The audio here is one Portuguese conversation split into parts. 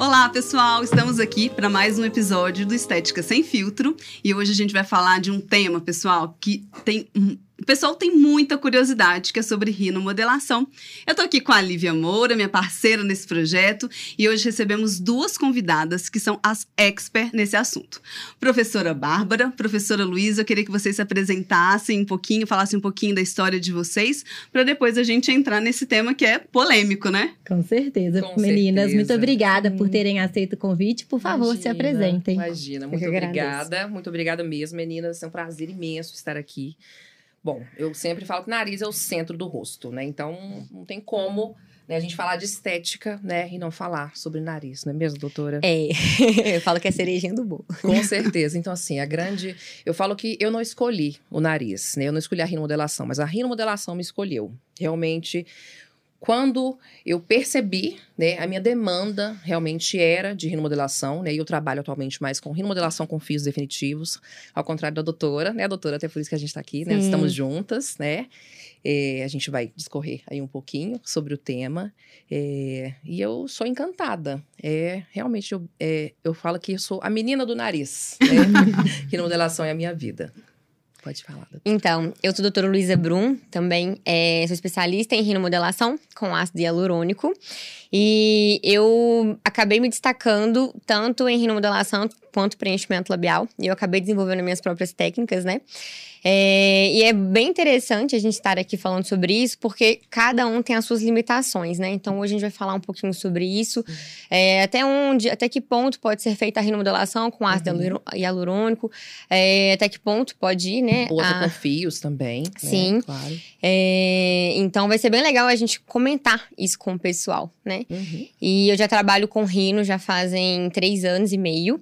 Olá, pessoal! Estamos aqui para mais um episódio do Estética Sem Filtro e hoje a gente vai falar de um tema, pessoal, que tem o pessoal tem muita curiosidade, que é sobre rinomodelação. Eu tô aqui com a Lívia Moura, minha parceira nesse projeto, e hoje recebemos duas convidadas que são as expert nesse assunto. Professora Bárbara, professora Luísa, eu queria que vocês se apresentassem um pouquinho, falassem um pouquinho da história de vocês, para depois a gente entrar nesse tema que é polêmico, né? Com certeza. Com Meninas, certeza. muito obrigada por terem aceito o convite. Por favor, se Imagina, apresentem. Imagina, muito obrigada. Muito obrigada mesmo, meninas. É um prazer imenso estar aqui. Bom, eu sempre falo que o nariz é o centro do rosto, né? Então, não tem como né, a gente falar de estética, né? E não falar sobre nariz, não é mesmo, doutora? É, eu falo que é cerejinha do bolo. Com certeza. Então, assim, a grande. Eu falo que eu não escolhi o nariz, né? Eu não escolhi a rinomodelação, mas a rinomodelação me escolheu. Realmente, quando eu percebi, né, a minha demanda realmente era de rinomodelação, né? E eu trabalho atualmente mais com rinomodelação com fios definitivos, ao contrário da doutora, né? A doutora, até por isso que a gente está aqui, né? Sim. Estamos juntas, né? É, a gente vai discorrer aí um pouquinho sobre o tema. É, e eu sou encantada. É, realmente, eu, é, eu falo que eu sou a menina do nariz. Né? rinomodelação é a minha vida. Pode falar, doutora. Então, eu sou a doutora Luísa Brum, também é, sou especialista em rinomodelação com ácido hialurônico. E eu acabei me destacando tanto em rinomodelação quanto preenchimento labial. E eu acabei desenvolvendo minhas próprias técnicas, né? É, e é bem interessante a gente estar aqui falando sobre isso, porque cada um tem as suas limitações, né? Então, hoje a gente vai falar um pouquinho sobre isso. É, até onde, até que ponto pode ser feita a rinomodelação com ácido Uhum. hialurônico. é, até que ponto pode ir, né? Outra a- com fios também. né? Sim. Claro. é, então vai ser bem legal a gente comentar isso com o pessoal, né? Uhum. E eu já trabalho com Rino já fazem três anos e meio.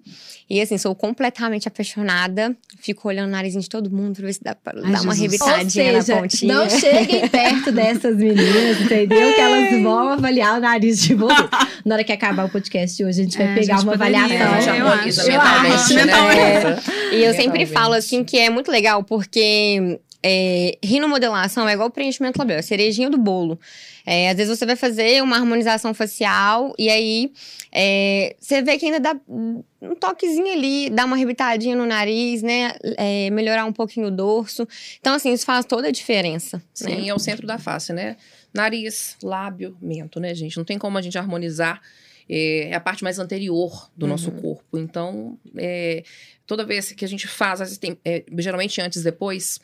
E assim, sou completamente apaixonada. Fico olhando o narizinho de todo mundo pra ver se dá pra Ai, dar uma Jesus. rebitadinha Ou seja, na pontinha. não cheguem perto dessas meninas, entendeu? Que elas vão avaliar o nariz de vocês. Na hora que acabar o podcast de hoje, a gente vai É, pegar gente uma poderia, avaliação. É, eu harmoniza acho. Eu acho. né? Mentalmente. E eu sempre falo assim que é muito legal, porque é, rinomodelação é igual preenchimento labial, é cerejinha do bolo. É, às vezes você vai fazer uma harmonização facial e aí é, você vê que ainda dá um toquezinho ali, dá uma arrebitadinha no nariz, né? É, melhorar um pouquinho o dorso. Então, assim, isso faz toda a diferença. né? Sim, é o centro da face, né? Nariz, lábio, mento, né, gente? Não tem como a gente harmonizar. É é a parte mais anterior do nosso corpo. Então, é, toda vez que a gente faz, tem, é, geralmente antes e depois,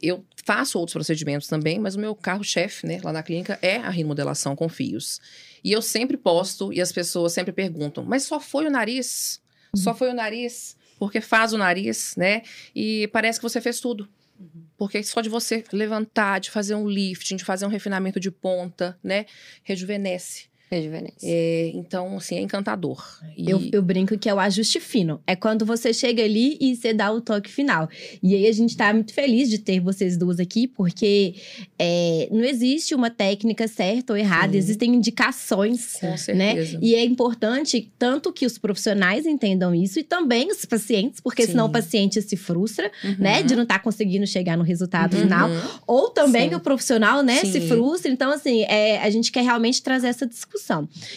eu faço outros procedimentos também, mas o meu carro-chefe, né, lá na clínica, é a remodelação com fios. E eu sempre posto e as pessoas sempre perguntam: mas só foi o nariz? Só foi o nariz? Porque faz o nariz, né? E parece que você fez tudo. Porque só de você levantar, de fazer um lifting, de fazer um refinamento de ponta, né? Rejuvenesce. Rejuvenesce. É, então, assim, é encantador. E Eu, eu brinco que é o ajuste fino. É quando você chega ali e você dá o toque final. E aí a gente tá muito feliz de ter vocês duas aqui, porque é, não existe uma técnica certa ou errada, Sim. existem indicações. com Né? certeza. E é importante tanto que os profissionais entendam isso e também os pacientes, porque Sim. senão o paciente se frustra, Uhum. né, de não estar conseguindo chegar no resultado Uhum. final, ou também Sim. o profissional, né, se frustra. Então, assim, é, a gente quer realmente trazer essa discussão.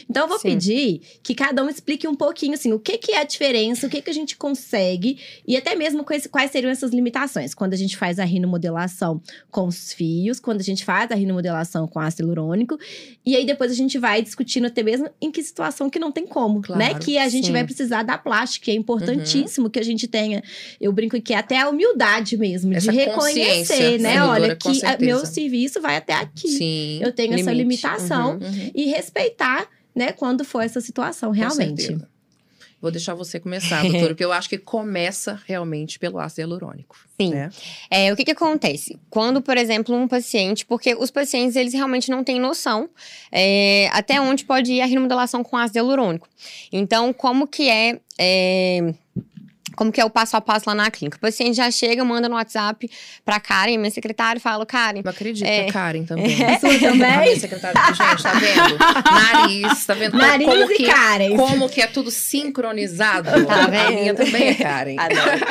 Então, eu vou Sim. pedir que cada um explique um pouquinho, assim, o que, que é a diferença, o que, que a gente consegue, e até mesmo quais, quais seriam essas limitações. Quando a gente faz a rinomodelação com os fios, quando a gente faz a rinomodelação com ácido hialurônico, e aí depois a gente vai discutindo até mesmo em que situação que não tem como, Claro, né? Que a gente sim. vai precisar da plástica, é importantíssimo que a gente tenha, eu brinco que é até a humildade mesmo, Essa de reconhecer, né? né, Olha, que a- meu serviço vai até aqui. Sim. Eu tenho essa Limite. limitação Uhum. e respeitar, né, quando for essa situação, Com realmente. certeza. Vou deixar você começar, doutora, porque eu acho que começa realmente pelo ácido hialurônico. Sim. Né? É, o que que acontece? Quando, por exemplo, um paciente, porque os pacientes, eles realmente não têm noção é, até onde pode ir a remodelação com ácido hialurônico. Então, como que é, é, como que é o passo a passo lá na clínica? O paciente já chega, manda no WhatsApp pra Karen, minha secretária, e fala, Karen, Não acredito, É. é. Karen também. Sua também? A minha secretária, gente, tá vendo? Nariz, tá vendo? Nariz como e que, Karen. Como que é tudo sincronizado. Tá A vendo? minha também é Karen. Adoro.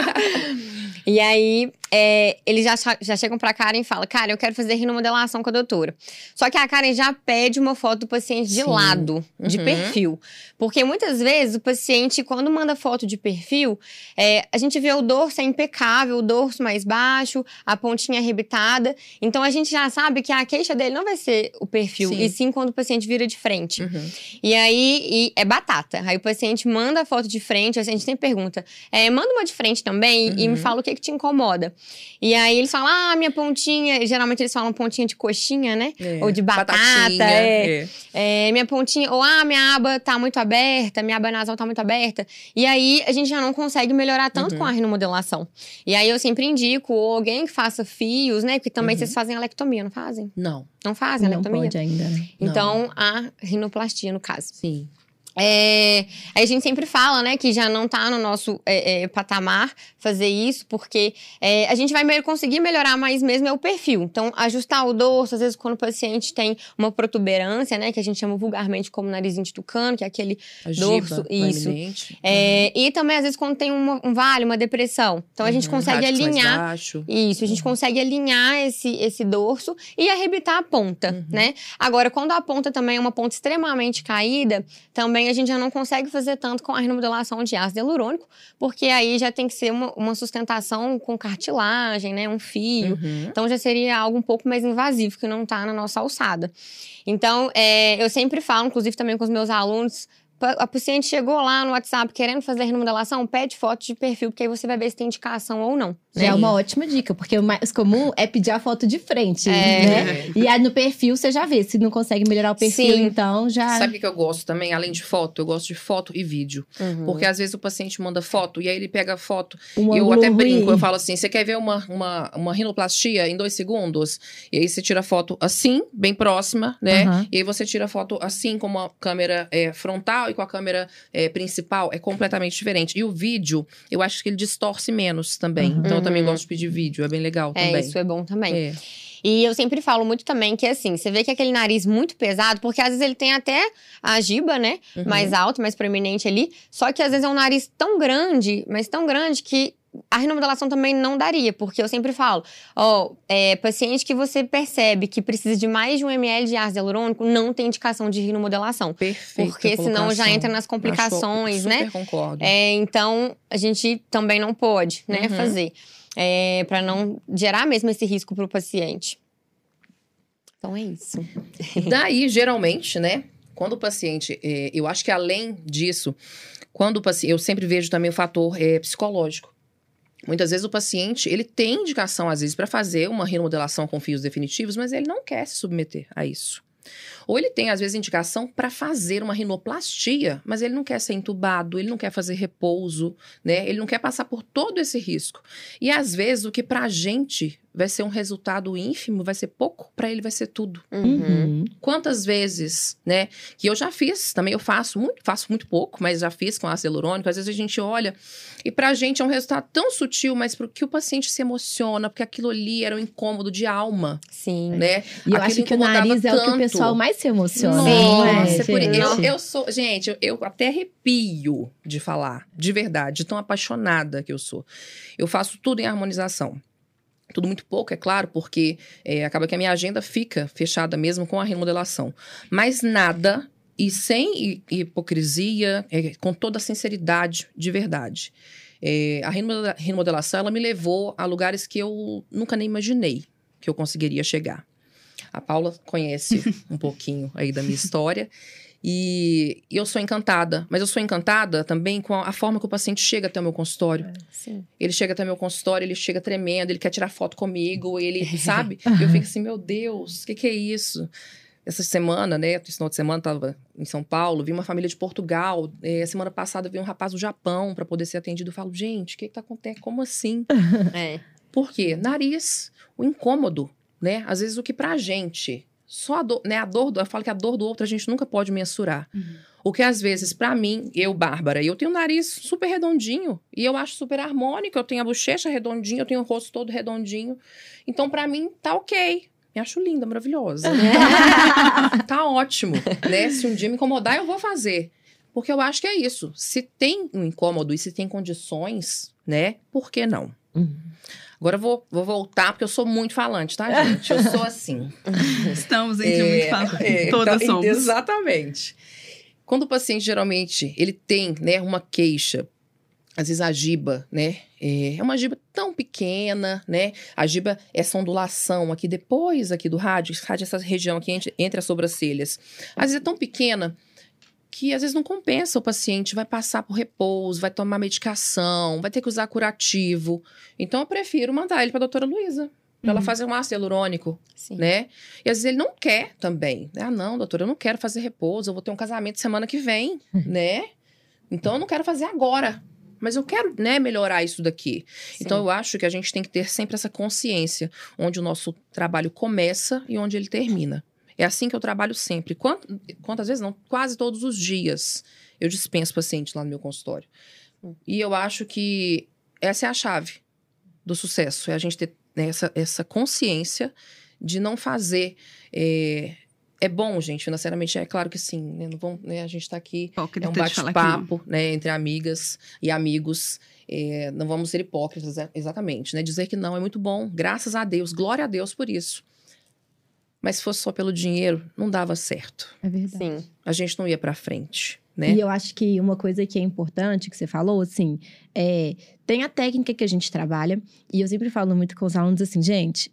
E aí, é, eles já, já chegam pra Karen e falam: Cara, eu quero fazer rinomodelação com a doutora. Só que a Karen já pede uma foto do paciente de Sim. lado, de Uhum. perfil. Porque muitas vezes o paciente, quando manda foto de perfil, é, a gente vê o dorso é impecável, o dorso mais baixo, a pontinha arrebitada. Então a gente já sabe que a queixa dele não vai ser o perfil, Sim. e sim quando o paciente vira de frente. Uhum. E aí e é batata. Aí o paciente manda a foto de frente, a gente sempre pergunta: é, manda uma de frente também e me Uhum. fala o que, que te incomoda. E aí eles falam: ah, minha pontinha. Geralmente eles falam pontinha de coxinha, né? É. Ou de batata, é. é. É, minha pontinha, ou ah, minha aba tá muito aberta, minha aba nasal tá muito aberta. E aí a gente já não consegue melhorar tanto Uhum. com a rinomodelação. E aí eu sempre indico alguém que faça fios, né? Porque também Uhum. vocês fazem alectomia, não fazem? Não, Não fazem Não alectomia? pode ainda, né? Então, a rinoplastia, no caso. sim. É, a gente sempre fala, né, que já não tá no nosso é, é, patamar fazer isso, porque é, a gente vai conseguir melhorar mais mesmo é o perfil. Então, ajustar o dorso, às vezes quando o paciente tem uma protuberância, né, que a gente chama vulgarmente como narizinho de tucano, que é aquele A Dorso, giba, isso. é, E também, às vezes, quando tem uma- um vale, uma depressão. Então, a gente Uhum. consegue alinhar isso, a gente consegue alinhar esse, esse dorso e arrebitar a ponta, Uhum. né? Agora, quando a ponta também é uma ponta extremamente caída, também a gente já não consegue fazer tanto com a remodelação de ácido hialurônico, porque aí já tem que ser uma, uma sustentação com cartilagem, né? Um fio. Uhum. Então já seria algo um pouco mais invasivo, que não tá na nossa alçada. Então, é, eu sempre falo, inclusive também com os meus alunos, a paciente chegou lá no WhatsApp querendo fazer remodelação, pede foto de perfil, porque aí você vai ver se tem indicação ou não. Já é uma ótima dica, porque o mais comum é pedir a foto de frente, É. né? E aí no perfil você já vê, se não consegue melhorar o perfil, Sim. então já... Sabe o que eu gosto também, além de foto? Eu gosto de foto e vídeo. Uhum. Porque às vezes o paciente manda foto e aí ele pega a foto um E eu até brinco, ruim. eu falo assim: você quer ver uma, uma, uma rinoplastia em dois segundos? E aí você tira a foto assim, bem próxima, né? Aham. E aí você tira a foto assim, com uma câmera é, frontal e com a câmera é, principal. É completamente diferente. E o vídeo, eu acho que ele distorce menos também. Uhum. Então eu também Uhum. gosto de pedir vídeo, é bem legal É, também. isso é bom também. É. E eu sempre falo muito também que, assim, você vê que aquele nariz muito pesado, porque às vezes ele tem até a giba, né? Uhum. Mais alta, mais proeminente ali. Só que às vezes é um nariz tão grande, mas tão grande que a rinomodelação também não daria, porque eu sempre falo, ó, é, paciente que você percebe que precisa de mais de um ml de ácido hialurônico, não tem indicação de rinomodelação. Perfeito. Porque senão já entra nas complicações, super né? concordo. É, então, a gente também não pode, né, Uhum. fazer. É, para não gerar mesmo esse risco para o paciente. Então é isso. Daí, geralmente, né? Quando o paciente. é, eu acho que além disso, quando o paciente. Eu sempre vejo também o fator é, psicológico. Muitas vezes o paciente, ele tem indicação, às vezes, para fazer uma remodelação com fios definitivos, mas ele não quer se submeter a isso. Ou ele tem, às vezes, indicação para fazer uma rinoplastia, mas ele não quer ser entubado, ele não quer fazer repouso, né? Ele não quer passar por todo esse risco. E às vezes o que pra gente vai ser um resultado ínfimo, vai ser pouco, para ele vai ser tudo. Uhum. Quantas vezes, né? Que eu já fiz, também eu faço muito, faço muito pouco, mas já fiz com ácido hialurônico. Às vezes a gente olha e pra gente é um resultado tão sutil, mas pro que o paciente se emociona, porque aquilo ali era um incômodo de alma, Sim. né? E eu acho que o nariz é o que o tanto. pessoal mais se emociona. Nossa, não é, por- eu, eu sou. Gente, eu, eu até arrepio de falar, de verdade, de tão apaixonada que eu sou. Eu faço tudo em harmonização. Tudo muito pouco, é claro, porque é, acaba que a minha agenda fica fechada mesmo com a remodelação. Mas nada, e sem hi- hipocrisia, é, com toda a sinceridade, de verdade. É, a remodela- remodelação, ela me levou a lugares que eu nunca nem imaginei que eu conseguiria chegar. A Paula conhece um pouquinho aí da minha história. E eu sou encantada, mas eu sou encantada também com a, a forma que o paciente chega até o meu consultório. Sim. Ele chega até o meu consultório, ele chega tremendo, ele quer tirar foto comigo, ele, sabe? Eu fico assim, meu Deus, o que, que é isso? Essa semana, né? Esse final de semana tava em São Paulo, vi uma família de Portugal. Eh, semana passada vi um rapaz do Japão para poder ser atendido. Eu falo, gente, o que, que tá acontecendo? Como assim? É. Por quê? Nariz, o incômodo, né? Às vezes o que pra gente, só a dor, né? A dor, do, eu falo que a dor do outro a gente nunca pode mensurar. O que às vezes, pra mim, eu, Bárbara, eu tenho um nariz super redondinho e eu acho super harmônico, eu tenho a bochecha redondinha, eu tenho o rosto todo redondinho. Então, pra mim, tá ok. Me acho linda, maravilhosa. tá ótimo, né? Se um dia me incomodar, eu vou fazer. Porque eu acho que é isso. Se tem um incômodo e se tem condições, né? Por que não? Uhum. Agora eu vou, vou voltar, porque eu sou muito falante, tá, gente? Eu sou assim. Estamos entre muito falando. é, Todas então, somos. Exatamente. Quando o paciente, geralmente, ele tem né, uma queixa, às vezes a giba, né? É uma giba tão pequena, né? A giba, essa ondulação aqui depois aqui do rádio, rádio é essa região aqui entre, entre as sobrancelhas. Às vezes é tão pequena que às vezes não compensa o paciente, vai passar por repouso, vai tomar medicação, vai ter que usar curativo. Então eu prefiro mandar ele para a doutora Luísa, para ela Uhum. fazer um ácido hialurônico, Sim. né? E às vezes ele não quer também. Ah, não, doutora, eu não quero fazer repouso, eu vou ter um casamento semana que vem, né? Então eu não quero fazer agora. Mas eu quero, né, melhorar isso daqui. Então eu acho que a gente tem que ter sempre essa consciência onde o nosso trabalho começa e onde ele termina. É assim que eu trabalho sempre. Quant- quantas vezes não? Quase todos os dias eu dispenso paciente lá no meu consultório. E eu acho que essa é a chave do sucesso. É a gente ter essa, essa consciência de não fazer. É, é bom, gente, financeiramente, é claro que sim. Né? Não vão, né, a gente está aqui é um bate-papo, né, entre amigas e amigos. É, não vamos ser hipócritas, é- exatamente, né? Dizer que não é muito bom, graças a Deus, glória a Deus por isso. Mas se fosse só pelo dinheiro, não dava certo. É verdade. Sim. A gente não ia pra frente, né? E eu acho que uma coisa que é importante que você falou, assim, é tem a técnica que a gente trabalha, e eu sempre falo muito com os alunos assim, gente,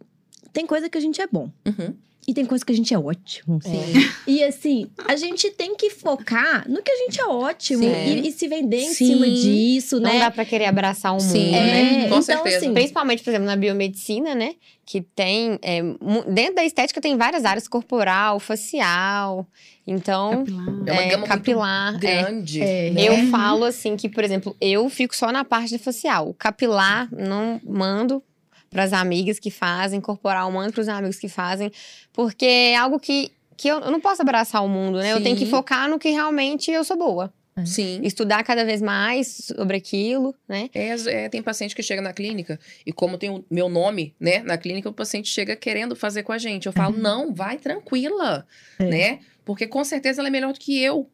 tem coisa que a gente é bom. Uhum. E tem coisa que a gente é ótimo. Sim. E assim, a gente tem que focar no que a gente é ótimo e, e se vender em Sim. cima disso, Não né? dá pra querer abraçar o mundo, Sim. né? É, Com então, certeza. assim, Principalmente, por exemplo, na biomedicina, né? Que tem. é, dentro da estética tem várias áreas: corporal, facial. Então, Capilar. É uma é, gama muito capilar. é. Grande. É. né? Eu falo assim que, por exemplo, eu fico só na parte de facial. O capilar, não mando para as amigas que fazem, corporal, mando para os amigos que fazem, porque é algo que, que eu, eu não posso abraçar o mundo, né? Eu tenho que Sim. focar no que realmente eu sou boa. Sim. Estudar cada vez mais sobre aquilo, né? É, é, tem paciente que chega na clínica e como tem o meu nome, né, na clínica, o paciente chega querendo fazer com a gente. Eu falo, não, vai tranquila, É. né? Porque com certeza ela é melhor do que eu.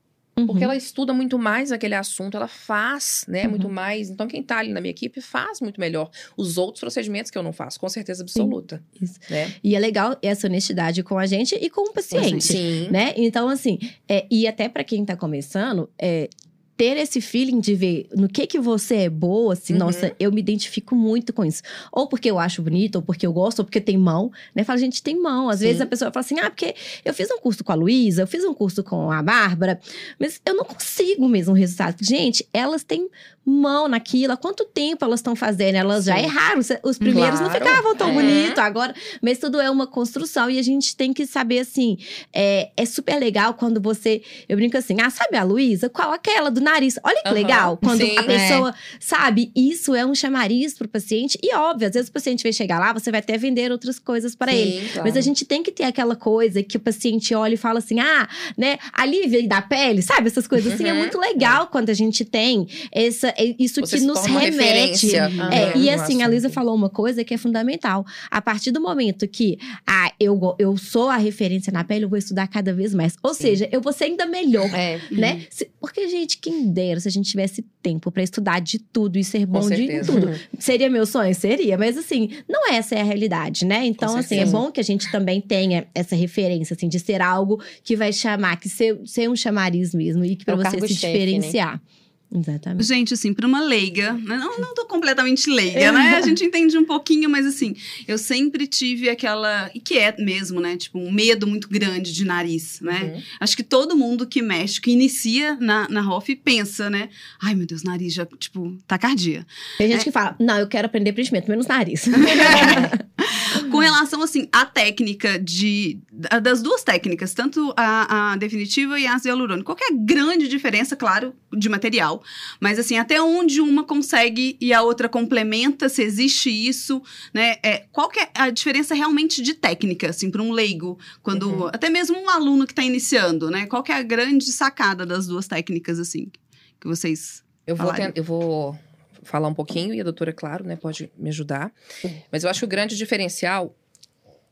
Porque Uhum. ela estuda muito mais aquele assunto, ela faz, né, Uhum. muito mais. Então, quem tá ali na minha equipe faz muito melhor. Os outros procedimentos que eu não faço, com certeza absoluta. Isso. Né? E é legal essa honestidade com a gente e com o paciente. Sim. né? Então, assim, é, e até pra quem tá começando, é, ter esse feeling de ver no que que você é boa, assim, Uhum. nossa, eu me identifico muito com isso. Ou porque eu acho bonito, ou porque eu gosto, ou porque tem mão, né? Fala, gente, tem mão. Às Sim. vezes a pessoa fala assim, ah, porque eu fiz um curso com a Luísa, eu fiz um curso com a Bárbara, mas eu não consigo o mesmo resultado. Gente, elas têm mão naquilo, há quanto tempo elas estão fazendo? Elas já Sim. erraram, os primeiros não Claro. ficavam tão É. bonito agora, mas tudo é uma construção e a gente tem que saber, assim, é, é super legal quando você. Eu brinco assim, ah, sabe a Luísa? Qual? Aquela do nariz. Olha que Aham, legal. Quando sim. a pessoa, sabe, isso é um chamariz pro paciente. E óbvio, às vezes o paciente vai chegar lá, você vai até vender outras coisas para ele. Claro. Mas a gente tem que ter aquela coisa que o paciente olha e fala assim: ah, né, alívio da pele, sabe? Essas coisas assim. É Uhum. muito legal quando a gente tem essa, é isso Você que nos remete. É, e assim, a Lisa falou uma coisa que é fundamental. A partir do momento que ah, eu, eu sou a referência na pele, eu vou estudar cada vez mais. Ou Sim. seja, eu vou ser ainda melhor. É. Né? Se- porque, gente, quem dera se a gente tivesse tempo pra estudar de tudo e ser bom de tudo. Seria meu sonho? Seria, mas assim, não essa é a realidade, né? Então, assim, é bom que a gente também tenha essa referência, assim, de ser algo que vai chamar, que ser, ser um chamariz mesmo e que pra É você se cargo-chefe, né? Exatamente. Gente, assim, para uma leiga, né, não, não tô completamente leiga, né? A gente entende um pouquinho, mas assim, eu sempre tive aquela, e que é mesmo, né? Tipo, um medo muito grande de nariz, né? Uhum. Acho que todo mundo que mexe, que inicia na, na ROF, pensa, né? Ai, meu Deus, nariz já, tipo, tacardia. Tem É. gente que fala, não, eu quero aprender preenchimento, menos nariz. Com relação, assim, à técnica de. da- Das duas técnicas, tanto a, a definitiva e a ácido hialurônico. Qual é a grande diferença, claro, de material? Mas, assim, até onde uma consegue e a outra complementa, se existe isso, né? É, qual que é a diferença realmente de técnica, assim, para um leigo? Quando. Uhum. Até mesmo um aluno que está iniciando, né? Qual que é a grande sacada das duas técnicas, assim, que vocês. Eu vou, eu vou falar um pouquinho e a doutora, claro, né, pode me ajudar. Mas eu acho que o grande diferencial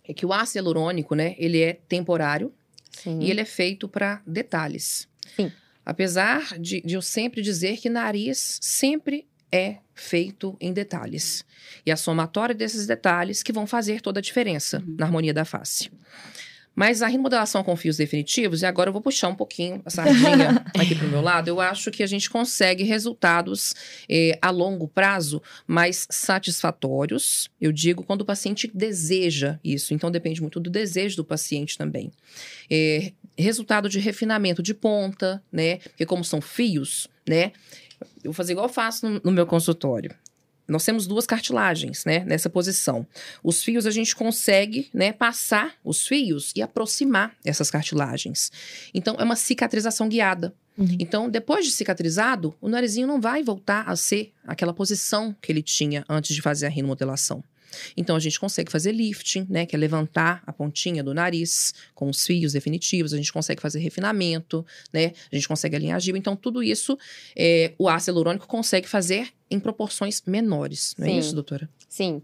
é que o ácido hialurônico, né, ele é temporário Sim. e ele é feito para detalhes. Sim. Apesar de, de eu sempre dizer que nariz sempre é feito em detalhes. E a somatória desses detalhes que vão fazer toda a diferença Uhum. na harmonia da face. Mas a remodelação com fios definitivos, e agora eu vou puxar um pouquinho a sardinha aqui pro meu lado, eu acho que a gente consegue resultados eh, a longo prazo mais satisfatórios, eu digo, quando o paciente deseja isso. Então depende muito do desejo do paciente também. Eh, resultado de refinamento de ponta, né? Porque como são fios, né? Eu vou fazer igual eu faço no, no meu consultório. Nós temos duas cartilagens, né, nessa posição. Os fios a gente consegue, né, passar os fios e aproximar essas cartilagens. Então é uma cicatrização guiada. Uhum. Então, depois de cicatrizado, o narizinho não vai voltar a ser aquela posição que ele tinha antes de fazer a rinomodelação. Então, a gente consegue fazer lifting, né? Que é levantar a pontinha do nariz com os fios definitivos. A gente consegue fazer refinamento, né? A gente consegue alinhar a giba. Então, tudo isso é, o ácido hialurônico consegue fazer em proporções menores. Não é Sim. isso, doutora? Sim.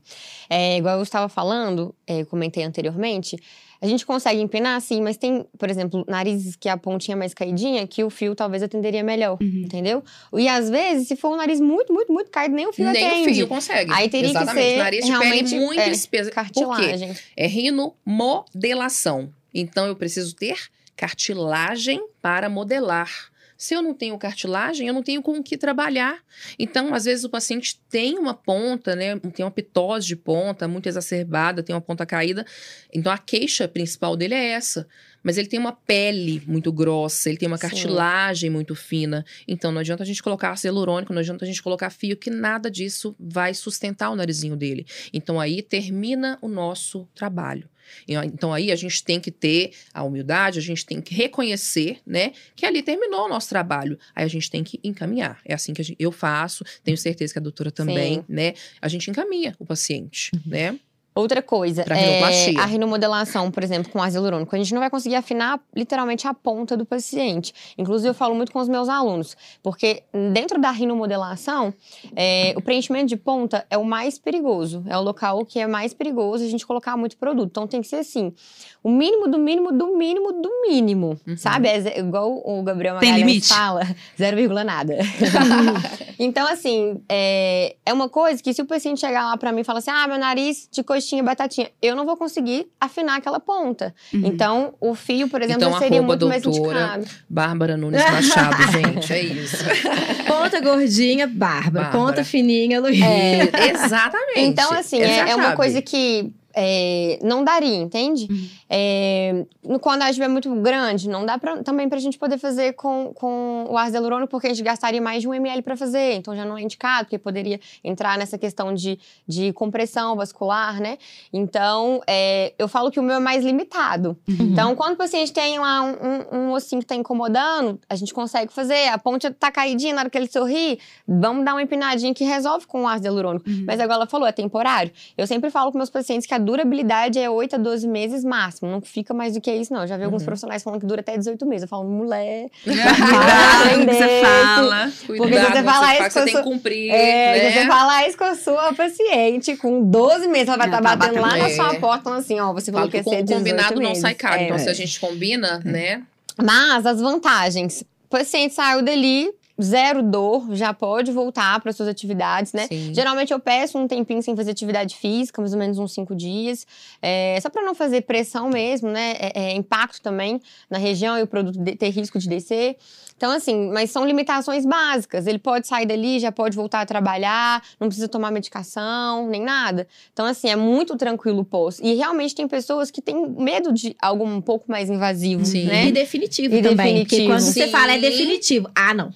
É, igual eu estava falando, é, comentei anteriormente, a gente consegue empinar, sim, mas tem, por exemplo, narizes que a pontinha é mais caidinha, que o fio talvez atenderia melhor, Uhum. entendeu? E às vezes, se for um nariz muito, muito, muito caído, nem o fio Nem atende. o fio consegue. Aí teria que Exatamente. ser Nariz de realmente, pele muito é, espessa. Por quê? Cartilagem. É rinomodelação. Então, eu preciso ter cartilagem para modelar. Se eu não tenho cartilagem, eu não tenho com o que trabalhar. Então, às vezes, o paciente tem uma ponta, né? Tem uma pitose de ponta muito exacerbada, tem uma ponta caída. Então, a queixa principal dele é essa. Mas ele tem uma pele muito grossa, ele tem uma Sim. cartilagem muito fina. Então, não adianta a gente colocar ácido hialurônico, não adianta a gente colocar fio, que nada disso vai sustentar o narizinho dele. Então, aí termina o nosso trabalho. Então, aí a gente tem que ter a humildade, a gente tem que reconhecer, né, que ali terminou o nosso trabalho. Aí a gente tem que encaminhar. É assim que gente- eu faço, tenho certeza que a doutora também, Sim. né? A gente encaminha o paciente, né? Outra coisa, é, a rinomodelação, por exemplo, com ácido hialurônico, a gente não vai conseguir afinar literalmente a ponta do paciente. Inclusive, eu falo muito com os meus alunos, porque dentro da rinomodelação, é, o preenchimento de ponta é o mais perigoso, é o local que é mais perigoso a gente colocar muito produto. Então, tem que ser assim, o mínimo do mínimo do mínimo do mínimo, Uhum. sabe? É igual o Gabriel Magalhães fala, zero vírgula nada. então, assim, é, é uma coisa que se o paciente chegar lá pra mim e falar assim, ah, meu nariz de coxinha, batatinha, eu não vou conseguir afinar aquela ponta. Uhum. Então, o fio, por exemplo, Então, seria muito mais doutora. indicado. Bárbara Nunes Machado, gente, é isso. Ponta gordinha, Bárbara. Bárbara. Ponta fininha, Luiz. É, exatamente. Então, assim, é, é uma coisa que é, não daria, entende? Uhum. É, quando a giba é muito grande, não dá pra, também pra gente poder fazer com, com o ácido hialurônico, porque a gente gastaria mais de um ml pra fazer, então já não é indicado, porque poderia entrar nessa questão de, de compressão vascular, né? Então, é, eu falo que o meu é mais limitado. Uhum. Então, quando o paciente tem lá um, um, um ossinho que tá incomodando, a gente consegue fazer. A ponte tá caidinha na hora que ele sorri, vamos dar uma empinadinha que resolve com o ácido hialurônico. Uhum. Mas agora ela falou, é temporário. Eu sempre falo com meus pacientes que a durabilidade é 8 a 12 meses máximo. Não fica mais do que isso, não. Eu já vi alguns Uhum. profissionais falando que dura até 18 meses. Eu falo, mulher. Cuidado com o que você fala. Porque se você falar isso você tem que cumprir, É, né? você falar isso com a sua paciente, com 12 meses, ela vai estar tá batendo lá batendo. na É. sua porta, falando assim, ó, você falou Falo que ia ser com o 18 combinado não meses. sai caro. É, então, é. se a gente combina, né? Mas as vantagens. O paciente saiu dali, zero dor, já pode voltar para suas atividades, né? Sim. Geralmente eu peço um tempinho sem fazer atividade física, mais ou menos uns cinco dias, é, só para não fazer pressão mesmo, né? É, é, impacto também na região e o produto de- ter risco de descer. Então, assim, mas são limitações básicas. Ele pode sair dali, já pode voltar a trabalhar, não precisa tomar medicação, nem nada. Então, assim, é muito tranquilo o pós. E realmente tem pessoas que têm medo de algo um pouco mais invasivo, Sim. né? E definitivo E também. Porque definitivo. quando você Sim. fala é definitivo. Ah, não.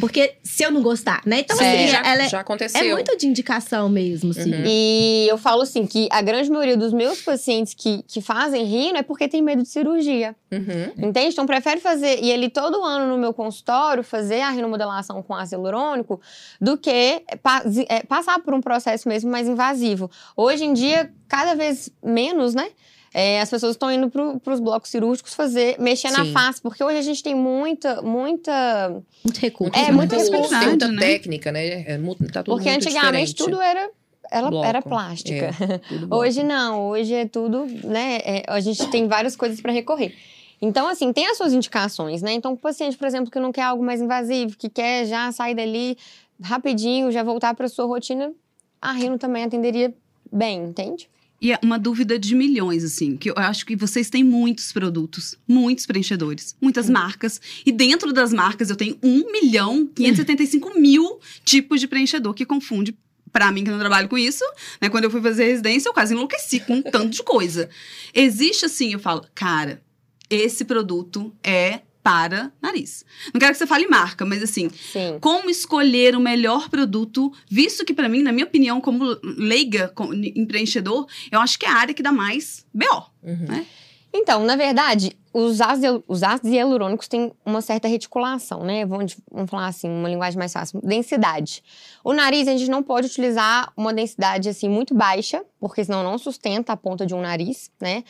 Porque se eu não gostar, né? Então, Sim, assim, já, ela é, já aconteceu. é muito de indicação mesmo, assim. Uhum. E eu falo assim que a grande maioria dos meus pacientes que, que fazem rino é porque tem medo de cirurgia. Uhum. Entende? Então prefere fazer, e ele todo ano no meu consultório, fazer a rinomodelação com ácido hialurônico, do que pa- é, passar por um processo mesmo mais invasivo. Hoje em dia, cada vez menos, né? É, as pessoas estão indo para os blocos cirúrgicos fazer, mexer na Sim. face, porque hoje a gente tem muita, muita. Muito recurso. É, Muita muita coisa, responsabilidade, Tem muita né? técnica, né? É, tá tudo porque muito antigamente diferente. tudo era, era, Bloco, era plástica. é, tudo bloco. Hoje não, hoje é tudo, né? é, a gente tem várias coisas para recorrer. Então, assim, tem as suas indicações, né? Então, o paciente, por exemplo, que não quer algo mais invasivo, que quer já sair dali, rapidinho, já voltar para sua rotina, a Rino também atenderia bem, entende? E é uma dúvida de milhões, assim, que eu acho que vocês têm muitos produtos, muitos preenchedores, muitas marcas. E dentro das marcas eu tenho 1 milhão 575 mil tipos de preenchedor, que confunde. Pra mim, que não trabalho com isso, né? Quando eu fui fazer residência, eu quase enlouqueci com um tanto de coisa. Existe assim, eu falo, cara, esse produto é para nariz. Não quero que você fale marca, mas assim, Sim. como escolher o melhor produto, visto que pra mim, na minha opinião, como leiga com- em preenchedor, eu acho que é a área que dá mais BO. Uhum. Então, na verdade, os ácidos, os ácidos hialurônicos têm uma certa reticulação, né? Vamos, vamos falar assim, uma linguagem mais fácil. Densidade. O nariz, a gente não pode utilizar uma densidade, assim, muito baixa, porque senão não sustenta a ponta de um nariz, né?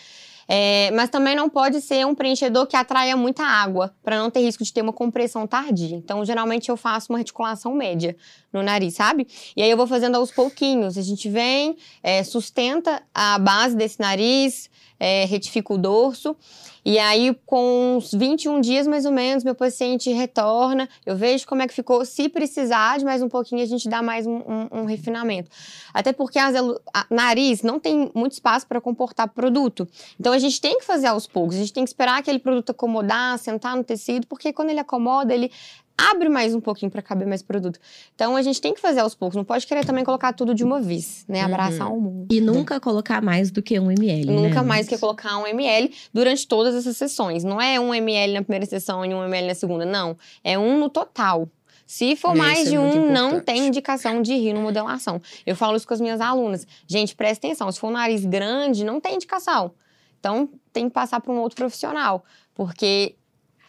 É, mas também não pode ser um preenchedor que atraia muita água, para não ter risco de ter uma compressão tardia. Então, geralmente, eu faço uma reticulação média no nariz, sabe? E aí eu vou fazendo aos pouquinhos. A gente vem, é, sustenta a base desse nariz, é, retifica o dorso. E aí, com uns 21 dias mais ou menos, meu paciente retorna, eu vejo como é que ficou. Se precisar de mais um pouquinho, a gente dá mais um, um- um refinamento. Até porque as a nariz não tem muito espaço para comportar produto. Então, a gente tem que fazer aos poucos. A gente tem que esperar aquele produto acomodar, sentar no tecido, porque quando ele acomoda, ele abre mais um pouquinho para caber mais produto. Então, a gente tem que fazer aos poucos. Não pode querer também colocar tudo de uma vez, né? Abraçar o mundo. E nunca colocar mais do que um ml, né? Nunca mais que colocar um ml durante todas essas sessões. Não é um ml na primeira sessão e um ml na segunda, não. É um no total. Se for É, mais é de muito um, não importante. tem indicação de rinomodelação. Eu falo isso com as minhas alunas. Gente, presta atenção. Se for um nariz grande, não tem indicação. Então, tem que passar para um outro profissional. Porque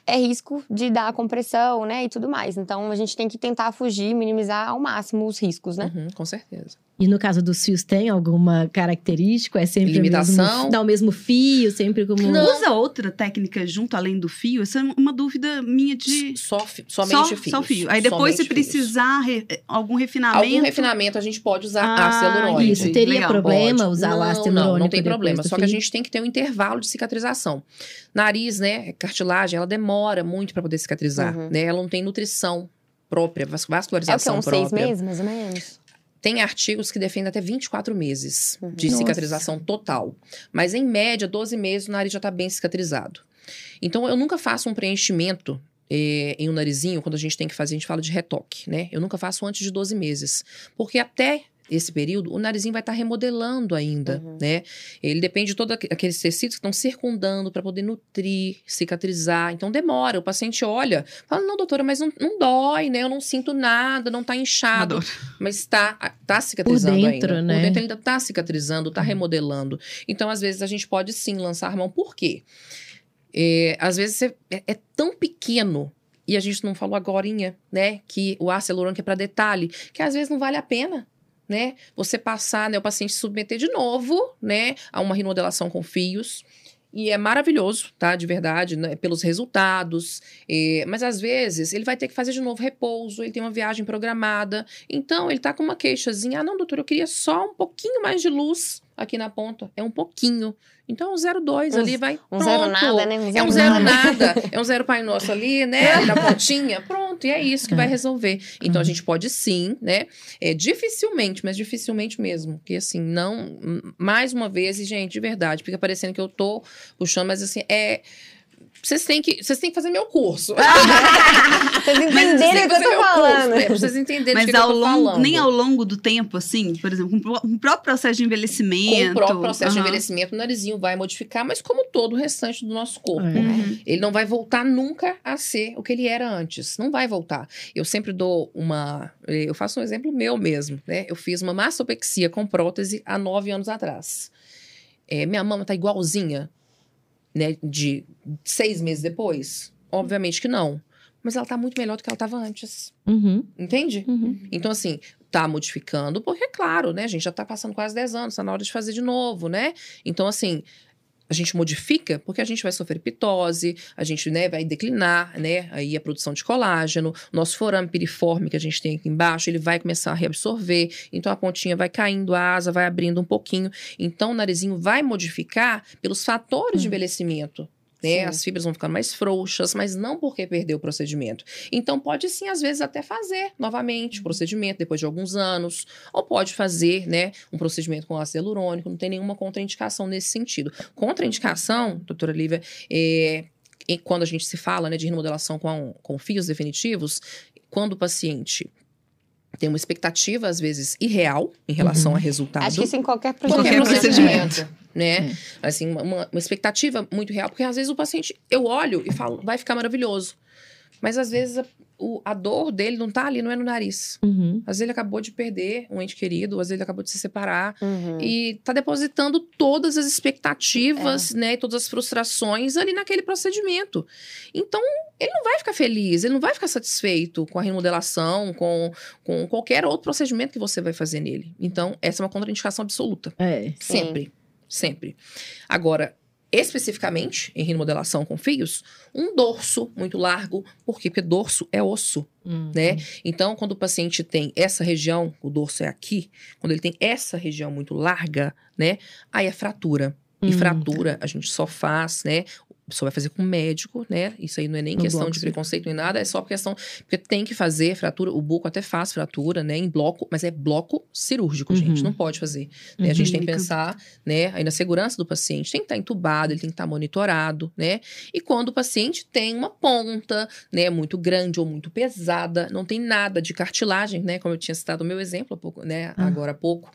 é risco de dar compressão, né? E tudo mais. Então, a gente tem que tentar fugir, minimizar ao máximo os riscos, né? Uhum, com certeza. E no caso dos fios, tem alguma característica? É sempre Limitação? o mesmo, dá o mesmo fio, sempre como... Usa outra técnica junto além do fio? Essa é uma dúvida minha de. Só, somente só, fios. só fio. Aí depois, se Somente fios. precisar re- algum refinamento. Algum refinamento a gente pode usar Ah, ácido hialurônico. Isso, teria Legal, problema Pode. usar o não, ácido Não, hialurônico não tem problema. Só que a fio? gente tem que ter um intervalo de cicatrização. Nariz, né, cartilagem, ela demora muito para poder cicatrizar, Uhum. né? Ela não tem nutrição própria, vas- É o que? vascularização Uns seis própria. meses, mais ou menos? Tem artigos que defendem até 24 meses Uhum. de Nossa. cicatrização total. Mas, em média, 12 meses o nariz já está bem cicatrizado. Então, eu nunca faço um preenchimento eh, em um narizinho, quando a gente tem que fazer, a gente fala de retoque, né? Eu nunca faço antes de 12 meses. Porque até esse período, o narizinho vai estar remodelando ainda, Uhum. né? Ele depende de todos aqu- aqueles tecidos que estão circundando para poder nutrir, cicatrizar. Então demora. O paciente olha, fala: não, doutora, mas não, não dói, né? Eu não sinto nada, não tá inchado. Adoro. Mas tá, tá cicatrizando dentro, ainda. né? Por dentro ainda tá cicatrizando, Uhum. tá remodelando. Então, às vezes, a gente pode sim lançar mão. Por quê? É, às vezes você- é, é tão pequeno. E a gente não falou agorinha, né? Que o ácido hialurônico é para detalhe, que às vezes não vale a pena, né? Você passar, né? O paciente submeter de novo, né? A uma remodelação com fios. E é maravilhoso, tá? De verdade, né? pelos resultados. É, mas às vezes ele vai ter que fazer de novo repouso, ele tem uma viagem programada. Então ele tá com uma queixazinha. Ah, não, doutor, eu queria só um pouquinho mais de luz aqui na ponta. É um pouquinho. Então o 0,2 Um- ali vai. Um pronto. zero nada, né? Um É um zero nada. É um zero Pai Nosso ali, né? Ali na pontinha. Pronto, e é isso que vai resolver. Então a gente pode sim, né? É, dificilmente, mas dificilmente mesmo. Porque assim, não. Mais uma vez, e, gente, de verdade, fica parecendo que eu tô puxando, mas assim, é. Vocês têm que, vocês têm que fazer meu curso. Vocês entenderem o que eu tô meu curso, falando. é, vocês entenderem Mas que ao eu tô longo, falando. nem ao longo do tempo, assim, por exemplo, com o- com próprio processo de Com envelhecimento. o próprio processo de envelhecimento, o narizinho vai modificar, mas como todo o restante do nosso corpo. É. Uhum. Ele não vai voltar nunca a ser o que ele era antes. Não vai voltar. Eu sempre dou uma. Eu faço um exemplo meu mesmo, né? Eu fiz uma mastopexia com prótese há nove anos atrás. É, minha mama tá igualzinha, né? De seis meses depois? Obviamente que não. Mas ela tá muito melhor do que ela estava antes. Uhum, Entende? uhum. Então, assim, tá modificando, porque, claro, né? A gente já tá passando quase 10 anos, tá na hora de fazer de novo, né? Então, assim, a gente modifica porque a gente vai sofrer pitose, a gente, né, vai declinar, né? Aí a produção de colágeno, nosso forame piriforme que a gente tem aqui embaixo, ele vai começar a reabsorver, então a pontinha vai caindo, a asa vai abrindo um pouquinho. Então, o narizinho vai modificar pelos fatores de envelhecimento. Né? As fibras vão ficando mais frouxas, mas não porque perdeu o procedimento. Então, pode sim, às vezes, até fazer novamente o procedimento depois de alguns anos, ou pode fazer, né, um procedimento com ácido hialurônico, não tem nenhuma contraindicação nesse sentido. Contraindicação, doutora Lívia, é, em- quando a gente se fala né, de remodelação com, com fios definitivos, quando o paciente tem uma expectativa, às vezes, irreal em relação Uhum. a resultado Acho que isso em qualquer qualquer Qualquer procedimento, né? É. Assim, uma, uma- expectativa muito real, porque às vezes o paciente, eu olho e falo, vai ficar maravilhoso. Mas às vezes a, o- a dor dele não tá ali, não é no nariz. Uhum. Às vezes ele acabou de perder um ente querido, às vezes ele acabou de se separar. Uhum. E tá depositando todas as expectativas, né? E todas as frustrações ali naquele procedimento. Então, ele não vai ficar feliz, ele não vai ficar satisfeito com a remodelação, com, com qualquer outro procedimento que você vai fazer nele. Então, essa é uma contraindicação absoluta. É. Sim. Sempre. Agora, especificamente em remodelação com fios, um dorso muito largo. Por quê? Porque dorso é osso, Uhum. né? Então, quando o paciente tem essa região, o dorso é aqui, quando ele tem essa região muito larga, né? Aí é fratura. E Hum, fratura a gente só faz, né? Pessoa vai fazer com o médico, né? Isso aí não é nem No questão bloco de preconceito nem nada, é só questão. Porque tem que fazer fratura. O buco até faz fratura, né? Em bloco, mas é bloco cirúrgico, Uhum. gente. Não pode fazer. né? A gente tem que Clínica. pensar, né? Aí na segurança do paciente. Tem que estar entubado, ele tem que estar monitorado, né? E quando o paciente tem uma ponta, né? Muito grande ou muito pesada, não tem nada de cartilagem, né? Como eu tinha citado o meu exemplo, há pouco, né? Ah. Agora há pouco.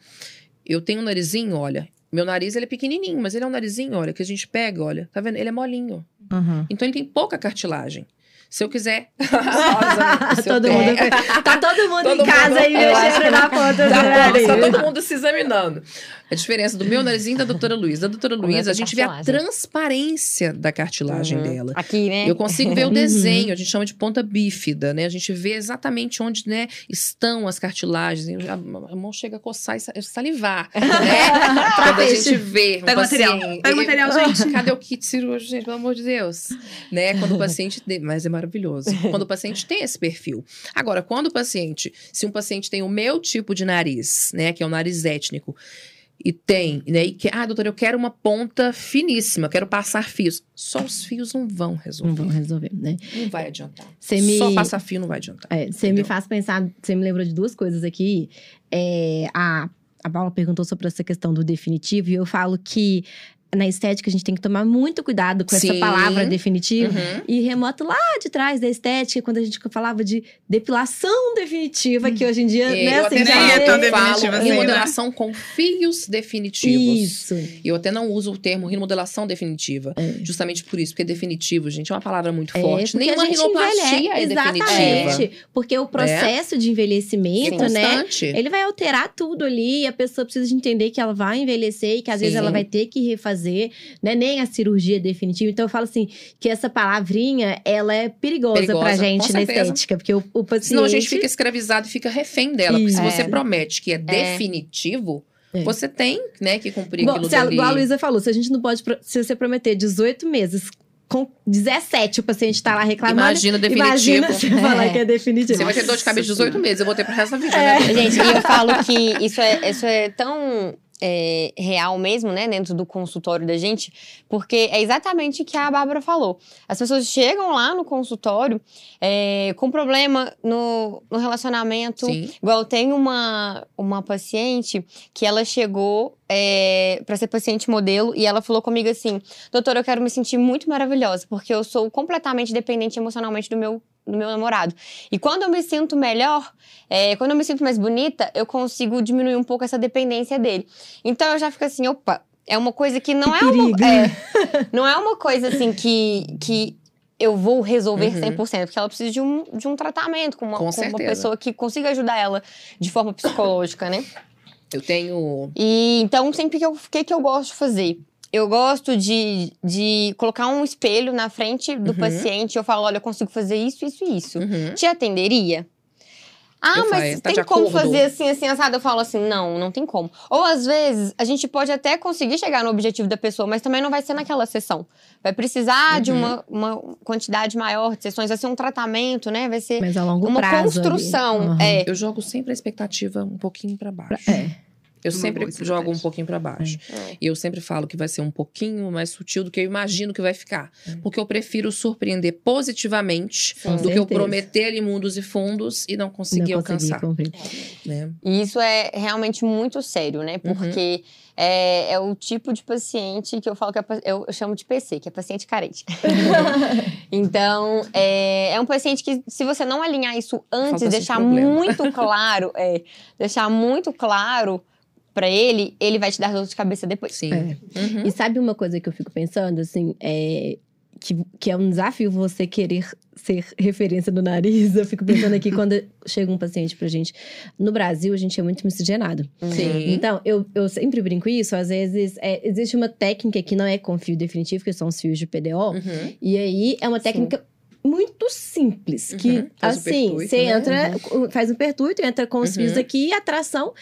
Eu tenho um narizinho, olha. Meu nariz, ele é pequenininho, mas ele é um narizinho, olha, que a gente pega, olha. Tá vendo? Ele é molinho. Uhum. Então ele tem pouca cartilagem. Se eu quiser. Se eu todo tenho- mundo, tá todo mundo Todo em casa mundo- aí eu mexendo na ponta do Tá, nariz. tá todo mundo se examinando. A diferença do meu narizinho e da doutora Luiz. Da doutora tem a gente vê a transparência da cartilagem Uhum. dela. Aqui, né? Eu consigo ver o Uhum. desenho, a gente chama de ponta bífida, né? A gente vê exatamente onde né, estão as cartilagens. A, mão chega a coçar e sa- salivar, né? Quando a gente vê Pega o material. Pega o material, gente. Cadê o kit cirúrgico, gente? Pelo amor de Deus. Né? Quando o paciente... Mas é maravilhoso. Quando o paciente tem esse perfil. Agora, quando o paciente... Se um paciente tem o meu tipo de nariz, né? Que é o nariz étnico, e tem, né? E que, ah, doutor, eu quero uma ponta finíssima, quero passar fios. Só os fios não vão Não resolver. vamos resolver, né? Não vai adiantar. Você me- Só passar fio não vai adiantar. É, você me Entendeu? faz pensar, você me lembrou de duas coisas aqui. É, a, a Paula perguntou sobre essa questão do definitivo, e eu falo que na estética a gente tem que tomar muito cuidado com essa Sim. palavra definitivo. Uhum. E remoto lá de trás da estética, quando a gente falava de depilação definitiva, que hoje em dia, É, né, eu assim, até já é falo, tão eu definitiva assim, né? remodelação com fios definitivos. Isso. E eu até não uso o termo remodelação definitiva. É. Justamente por isso, porque definitivo, gente, é uma palavra muito É, forte. porque Nenhuma rinoplastia é definitiva. Exatamente. Porque o processo de É envelhecimento, né? constante. Ele vai alterar tudo ali e a pessoa precisa de entender que ela vai envelhecer e que às vezes Sim. ela vai ter que refazer, né? Nem a cirurgia definitiva. Então eu falo assim, que essa palavrinha, ela é perigosa, Perigosa, pra gente na estética. Porque o, o paciente... Senão a gente fica escravizado e fica refém dela. Porque se você É. promete que é, definitivo, É. você tem, né, que cumprir Igual, aquilo se a, dali. igual a Luísa falou, se a gente não pode... Se você prometer 18 meses... Com 17, o paciente tá lá reclamando. Imagina definitivo. Imagina você falar que é definitivo. Você vai ter dor de cabeça de 18 meses, eu vou ter pro resto da vida, É. né? Gente, e eu falo que isso é, isso é tão é, real mesmo, né, dentro do consultório da gente, porque é exatamente o que a Bárbara falou. As pessoas chegam lá no consultório é, com problema no, no relacionamento. Sim. Igual eu tenho uma, uma paciente que ela chegou é, para ser paciente modelo e ela falou comigo assim: Doutora, eu quero me sentir muito maravilhosa, porque eu sou completamente dependente emocionalmente do meu, do meu namorado. E quando eu me sinto melhor, é, quando eu me sinto mais bonita, eu consigo diminuir um pouco essa dependência dele. Então eu já fico assim: opa, é uma coisa que não Que é uma. perigo. é, não é uma coisa assim que. que eu vou resolver Uhum. 100%, porque ela precisa de um, de um tratamento com uma, Com com uma pessoa que consiga ajudar ela de forma psicológica, né? Eu tenho. E então, sempre que eu. O que, que eu gosto de fazer? Eu gosto de, de colocar um espelho na frente do Uhum. paciente e eu falo: olha, eu consigo fazer isso, isso e isso. Uhum. Te atenderia? Ah, Eu mas tá tem de como acordo? fazer assim, assim, assado? Eu falo assim, não, não tem como. Ou às vezes, a gente pode até conseguir chegar no objetivo da pessoa, mas também não vai ser naquela sessão. Vai precisar de Uhum. uma, uma quantidade maior de sessões, vai ser um tratamento, né? Vai ser Mas a longo uma prazo. construção. Aham. É, Eu jogo sempre a expectativa um pouquinho pra baixo. É. Eu Uma sempre boa jogo um pouquinho pra baixo. É. E eu sempre falo que vai ser um pouquinho mais sutil do que eu imagino que vai ficar. Porque eu prefiro surpreender positivamente Com do que eu certeza. prometer ali mundos e fundos e não conseguir Não alcançar. cumprir. Né? E isso é realmente muito sério, né? Uhum. Porque é, é o tipo de paciente que eu falo que é, eu, chamo de PC, que é paciente carente. então, é, é um paciente que, se você não alinhar isso antes, Falta deixar muito claro, é, deixar muito claro pra ele, ele vai te dar dor de cabeça depois. Sim. É. Uhum. E sabe uma coisa que eu fico pensando, assim, é que, que é um desafio você querer ser referência do nariz. Eu fico pensando aqui quando chega um paciente pra gente. No Brasil, a gente é muito miscigenado. Sim. Então, eu, eu sempre brinco isso, às vezes é, existe uma técnica que não é com fio definitivo, que são os fios de PDO. Uhum. E aí é uma Sim. técnica muito simples. Que, Uhum. Assim, pertuito, você né? entra, faz um pertuito, entra com os Uhum. fios aqui e a atração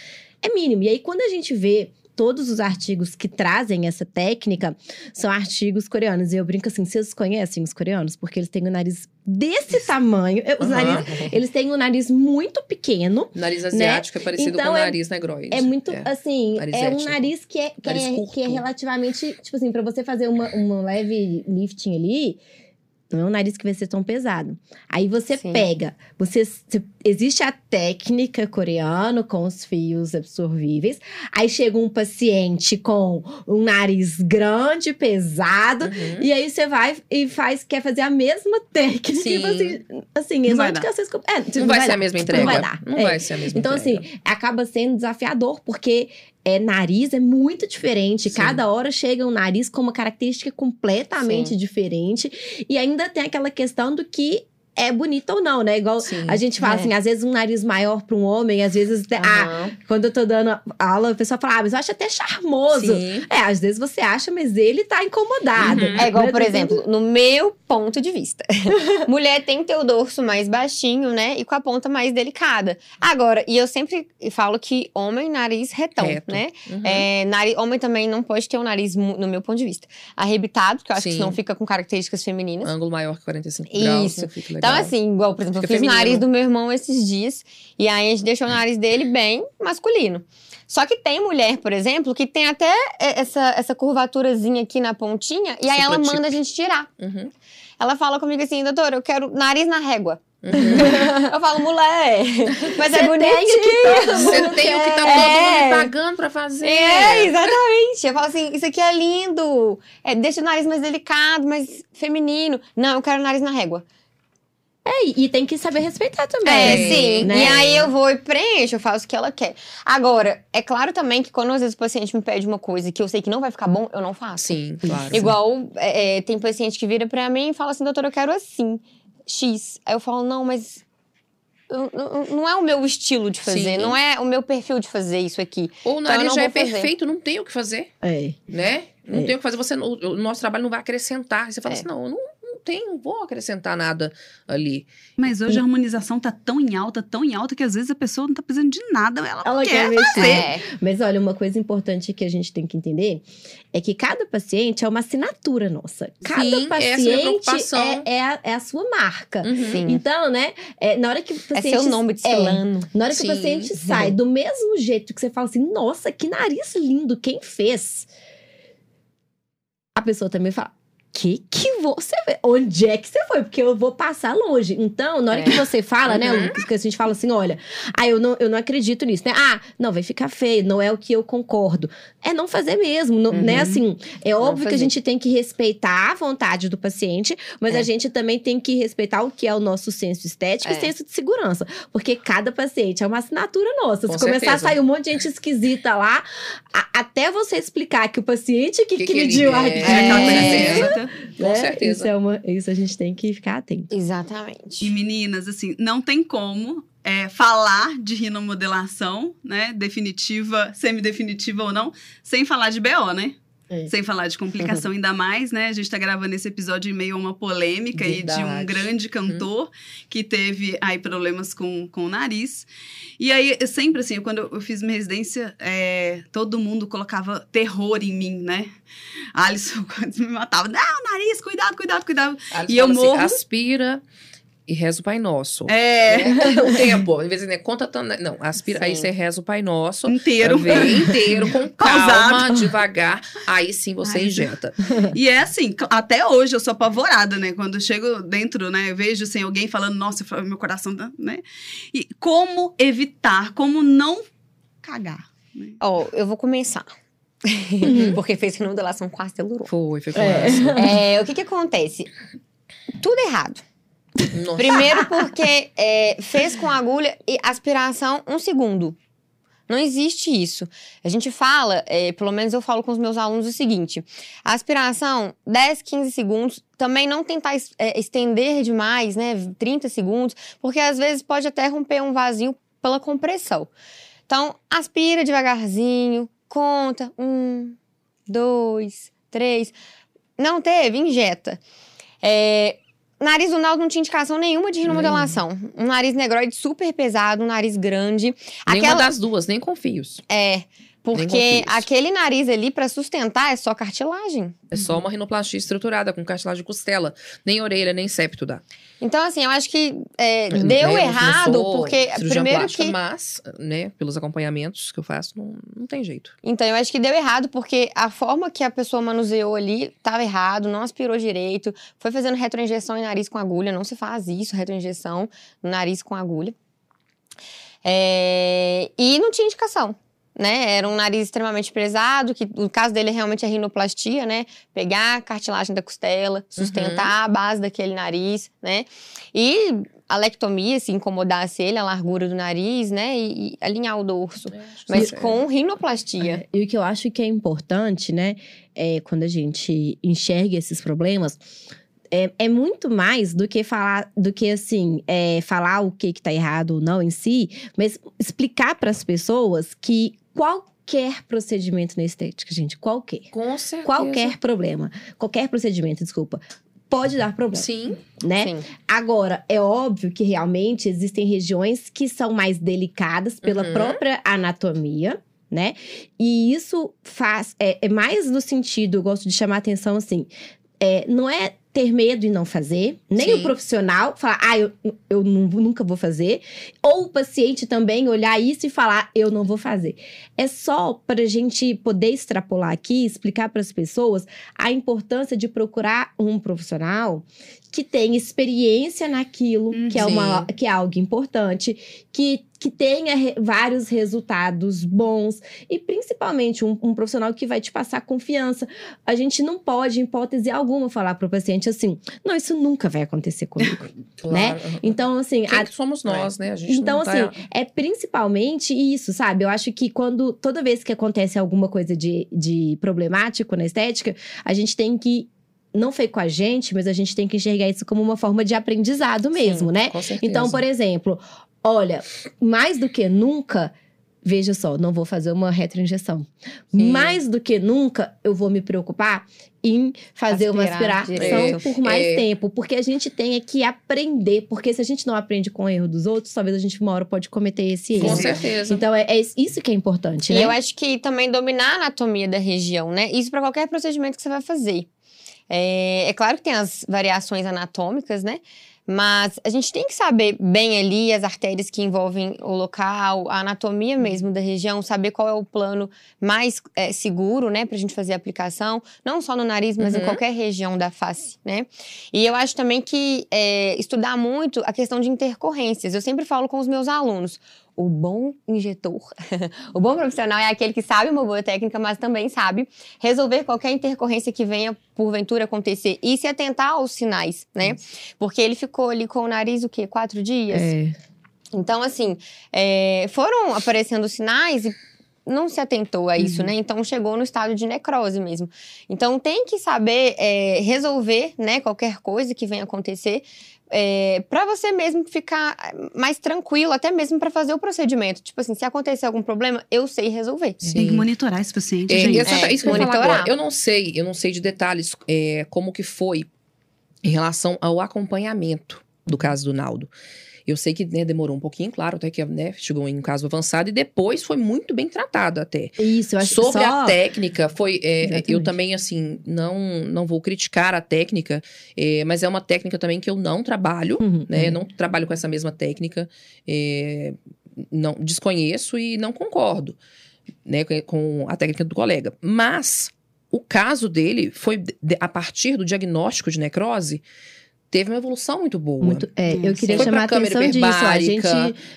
é mínima. E aí, quando a gente vê todos os artigos que trazem essa técnica, são artigos coreanos. E eu brinco assim, vocês conhecem os coreanos? Porque eles têm o nariz desse tamanho. Os Aham. nariz, eles têm um nariz muito pequeno. Nariz asiático é parecido Então, com o é- nariz negroide. É muito, É. assim, Nariz é um nariz que é, que, Nariz é, que é relativamente, tipo assim, pra você fazer uma, uma leve lifting ali, não é um nariz que vai ser tão pesado. Aí você Sim. pega, você, você- existe a técnica coreana com os fios absorvíveis. Aí chega um paciente com um nariz grande, pesado, Uhum. e aí você vai e faz, quer fazer a mesma técnica. Sim. Você, assim, Não vai vocês... É, Não, vai ser dar. a mesma entrega. Não vai dar. Não É. vai ser a mesma Então, entrega. assim, acaba sendo desafiador, porque é, nariz é muito diferente. Sim. Cada hora chega um nariz com uma característica completamente Sim. diferente. E ainda tem aquela questão do que é bonito ou não, né? Igual Sim. a gente fala É. assim, às vezes um nariz maior para um homem, às vezes. Ah, Aham. quando eu tô dando aula, o pessoal fala, ah, mas eu acho até charmoso. Sim. É, às vezes você acha, mas ele tá incomodado. Uhum. É igual, por exemplo, no meu ponto de vista. Mulher tem que ter o dorso mais baixinho, né? E com a ponta mais delicada. Agora, e eu sempre falo que homem, nariz retão, Reto. né? Uhum. É, nari- homem também não pode ter um nariz, no meu ponto de vista, arrebitado, porque eu acho que Sim. senão fica com características femininas. Ângulo maior que 45 graus. Isso. Então, assim, igual, por exemplo, eu Fica fiz o nariz do meu irmão esses dias. E aí a gente deixou o nariz dele bem masculino. Só que tem mulher, por exemplo, que tem até é, essa, essa curvaturazinha aqui na pontinha. E aí ela Supratípico. manda a gente tirar. Uhum. Ela fala comigo assim, doutora, eu quero nariz na régua. Uhum. eu falo, mulher, mas é bonitinho. o que todo Você tem o que tá todo É. mundo me pagando pra fazer. É, exatamente. Eu falo assim, isso aqui é lindo. É, deixa o nariz mais delicado, mais feminino. Não, eu quero nariz na régua. É, e- tem que saber respeitar também. É, É, sim. né? E aí eu vou e preencho, eu faço o que ela quer. Agora, é claro também que quando às vezes o paciente me pede uma coisa que eu sei que não vai ficar bom, eu não faço. Sim, claro. Igual, é, é, tem paciente que vira pra mim e fala assim, doutora, eu quero assim, X. Aí eu falo, não, mas não é o meu estilo de fazer, Sim. não é o meu perfil de fazer isso aqui. Ou o Então eu nariz não já é fazer. perfeito, não tem o que fazer, É. né? Não É. tem o que fazer. Você, o, o nosso trabalho não vai acrescentar. Você fala É. assim, não, eu não, não tem, não vou acrescentar nada ali. Mas hoje a harmonização tá tão em alta, tão em alta, que às vezes a pessoa não tá precisando de nada. Ela, Ela quer, quer mexer. fazer. É, Mas olha, uma coisa importante que a gente tem que entender é que cada paciente é uma assinatura nossa. Cada Sim, essa é paciente é, é a, é a sua marca. Uhum. Então, né, é, na hora que o É paciente... seu nome de é, fulano. Na hora que Sim. o paciente sai do mesmo jeito que você fala assim, nossa, que nariz lindo, quem fez? A pessoa também fala, que que você fez? Onde é que você foi? Porque eu vou passar longe. Então, na hora É. que você fala, né, Uhum. Lucas, que a gente fala assim, olha, ah, eu não, eu não acredito nisso, né? Ah, não, vai ficar feio, não é o que eu concordo. É não fazer mesmo, não- Uhum. né? Assim, é óbvio que a fazer. gente tem que respeitar a vontade do paciente, mas É. a gente também tem que respeitar o que é o nosso senso estético É. e senso de segurança. Porque cada paciente é uma assinatura nossa. Com Se começar certeza. a sair um monte de gente esquisita lá, a- até você explicar que o paciente que, Que que a é, Com né? certeza. Isso, é uma, isso a gente tem que ficar atento. Exatamente. E meninas, assim, não tem como é, falar de rinomodelação, né? Definitiva, semidefinitiva ou não, sem falar de BO, né? É. Sem falar de complicação ainda mais, né? A gente tá gravando esse episódio em meio a uma polêmica aí de um grande cantor que teve aí problemas com, com o nariz. E aí, eu sempre assim, quando eu fiz minha residência, é, todo mundo colocava terror em mim, né? A Alisson quase me matava. Não, nariz, cuidado, cuidado, cuidado. E eu assim, morro. aspira e reza o Pai Nosso. É, o tempo, às vezes, né? Conta tanto. Não, aspira, aí Sim. você reza o Pai Nosso. inteiro. Vem inteiro, com Pausado. calma, devagar. Aí sim você Ai, injeta. E é assim, até hoje eu sou apavorada, né? Quando eu chego dentro, né? Eu vejo assim, alguém falando, nossa, meu coração tá, né? E como evitar, como não cagar. né? Ó, eu vou começar. Porque fez remodelação com ácido hialurônico. Foi, foi com É. É, o que que acontece? Tudo errado. Nossa. Primeiro porque é, fez com agulha e aspiração um segundo. Não existe isso. A gente fala, é, pelo menos eu falo com os meus alunos o seguinte: a aspiração, 10, 15 segundos. Também não tentar é, estender demais, né? 30 segundos, porque às vezes pode até romper um vazio pela compressão. Então, aspira devagarzinho, conta. Um, dois, três. Não teve? Injeta. É, nariz do Naldo não tinha indicação nenhuma de remodelação. Um nariz negroide super pesado, um nariz grande. Nenhuma das duas, nem com fios. É, porque aquele nariz ali, pra sustentar, é só cartilagem. É só uma rinoplastia estruturada, com cartilagem de costela. Nem orelha, nem septo dá. Então, assim, eu acho que é, deu Né, eu não errado, porque primeiro plástica, que. Mas, né, pelos acompanhamentos que eu faço, não, não tem jeito. Então, eu acho que deu errado, porque a forma que a pessoa manuseou ali estava errado, não aspirou direito, foi fazendo retroinjeção em nariz com agulha, não se faz isso, retroinjeção no nariz com agulha. É, E não tinha indicação. Né? Era um nariz extremamente pesado, que o caso dele é realmente a rinoplastia, né? Pegar a cartilagem da costela, sustentar a base daquele nariz, né? E a lectomia, se incomodasse ele, a largura do nariz, né? E, e alinhar o dorso. Mas É. com rinoplastia. É, E o que eu acho que é importante, né, é quando a gente enxerga esses problemas, é, é muito mais do que falar, do que assim, é, falar o que que tá errado ou não em si, mas explicar para as pessoas que qualquer procedimento na estética, gente, qualquer, Com certeza. qualquer problema, qualquer procedimento, desculpa, pode dar problema, Sim. né? Sim. Agora, é óbvio que realmente existem regiões que são mais delicadas pela Uhum. própria anatomia, né? E isso faz. É, é mais no sentido, eu gosto de chamar a atenção assim. é, não é ter medo e não fazer, nem Sim. o profissional falar, ah, eu, eu nu- nunca vou fazer, ou o paciente também olhar isso e falar, eu não vou fazer. É só para a gente poder extrapolar aqui, explicar para as pessoas a importância de procurar um profissional que tenha experiência naquilo, que, é uma, que é algo importante, que, que tenha re- vários resultados bons e principalmente um, um profissional que vai te passar confiança. A gente não pode, em hipótese alguma, falar para o paciente assim: não, isso nunca vai acontecer comigo. Claro. Então, assim, a- que somos nós, né? A gente então, não tá... assim, é principalmente isso, sabe? Eu acho que quando toda vez que acontece alguma coisa de, de problemático na estética, a gente tem que. Não foi com a gente, mas a gente tem que enxergar isso como uma forma de aprendizado mesmo, né? Com certeza. Então, por exemplo, olha, mais do que nunca, veja só, não vou fazer uma retroinjeção. Sim. Mais do que nunca, eu vou me preocupar em fazer uma Aspirar aspiração direito. por mais É. tempo, porque a gente tem é que aprender, porque se a gente não aprende com o erro dos outros, talvez a gente uma hora pode cometer esse erro. Com certeza. Então é, é isso que é importante, E né? eu acho que também dominar a anatomia da região, né? Isso para qualquer procedimento que você vai fazer. É, é claro que tem as variações anatômicas, né? Mas a gente tem que saber bem ali as artérias que envolvem o local, a anatomia mesmo da região, saber qual é o plano mais é, seguro, né, pra gente fazer a aplicação, não só no nariz, mas em Uhum. qualquer região da face, né? E eu acho também que é, estudar muito a questão de intercorrências. Eu sempre falo com os meus alunos. O bom injetor, o bom profissional é aquele que sabe uma boa técnica, mas também sabe resolver qualquer intercorrência que venha porventura acontecer e se atentar aos sinais, né? Porque ele ficou ali com o nariz o quê? Quatro dias? É. Então, assim, é, foram aparecendo sinais e não se atentou a isso, né? Então chegou no estado de necrose mesmo. Então tem que saber é, resolver, né, qualquer coisa que venha acontecer. É, para você mesmo ficar mais tranquilo, até mesmo para fazer o procedimento. Tipo assim, se acontecer algum problema, eu sei resolver. Tem que monitorar esse paciente, É, gente. exata- É, isso que eu falar agora. Eu não sei, eu não sei de detalhes é, como que foi em relação ao acompanhamento do caso do Naldo. Eu sei que né, demorou um pouquinho, claro, até que né, chegou em um caso avançado e depois foi muito bem tratado até. Isso, eu acho Sobre que só... a técnica, foi. é, eu também, assim, não, não vou criticar a técnica, é, mas é uma técnica também que eu não trabalho, Uhum, né? uhum. Não trabalho com essa mesma técnica. é, não desconheço e não concordo, né, com- a técnica do colega. Mas o caso dele foi a partir do diagnóstico de necrose. Teve uma evolução muito boa. Muito, é, eu queria Foi chamar a atenção disso. A gente,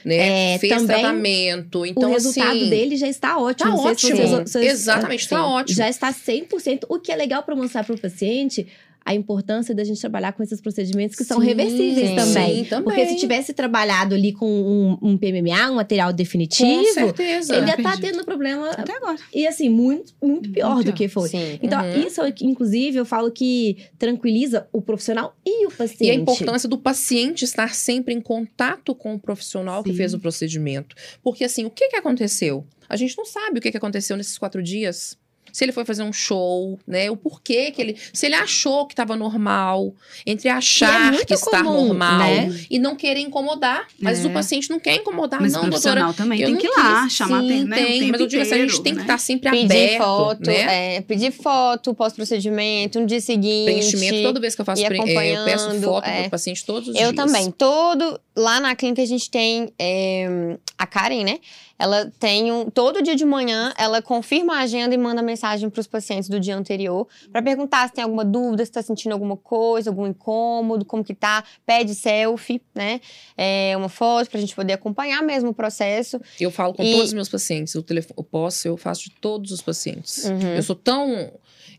né? é, Fez tratamento. Então, o resultado assim, dele já está ótimo. Tá Não sei se ótimo. vocês- vocês- Exatamente, tá Sim. ótimo. Já está 100%, o que é legal para mostrar para o paciente a importância da gente trabalhar com esses procedimentos que são Sim, reversíveis sim. também. Sim, também. Porque se tivesse trabalhado ali com um, um PMMA, um material definitivo, Com certeza. ele ia estar Perdido. tendo problema, Até agora. e assim, muito, muito pior Muito do que foi. Sim. Então, Uhum. isso, inclusive, eu falo que tranquiliza o profissional e o paciente. E a importância do paciente estar sempre em contato com o profissional que fez o procedimento. Porque, assim, o que, que aconteceu? A gente não sabe o que, que aconteceu nesses quatro dias. Se ele foi fazer um show, né? O porquê que ele. Se ele achou que estava normal, entre achar muito que está comum, normal né? e não querer incomodar. Mas É. o paciente não quer incomodar, Mas não, o profissional doutora. também eu tem não que ir lá, quis. chamar Sim, né, tem, mas eu digo assim, a gente tem que né? estar sempre Pedir aberto, foto, né? é, pedir foto pós-procedimento, no dia seguinte. Preenchimento, toda vez que eu faço, e pre- é, eu peço foto é. do paciente todos os Eu dias. também. Todo. Lá na clínica a gente tem é, a Karen, né? Ela tem um. Todo dia de manhã, ela confirma a agenda e manda mensagem para os pacientes do dia anterior para perguntar se tem alguma dúvida, se está sentindo alguma coisa, algum incômodo, como que tá. Pede selfie, né? É, uma foto para a gente poder acompanhar mesmo o processo. Eu falo com E- todos os meus pacientes. O telefone, eu posso, eu faço de todos os pacientes. Uhum. Eu sou tão,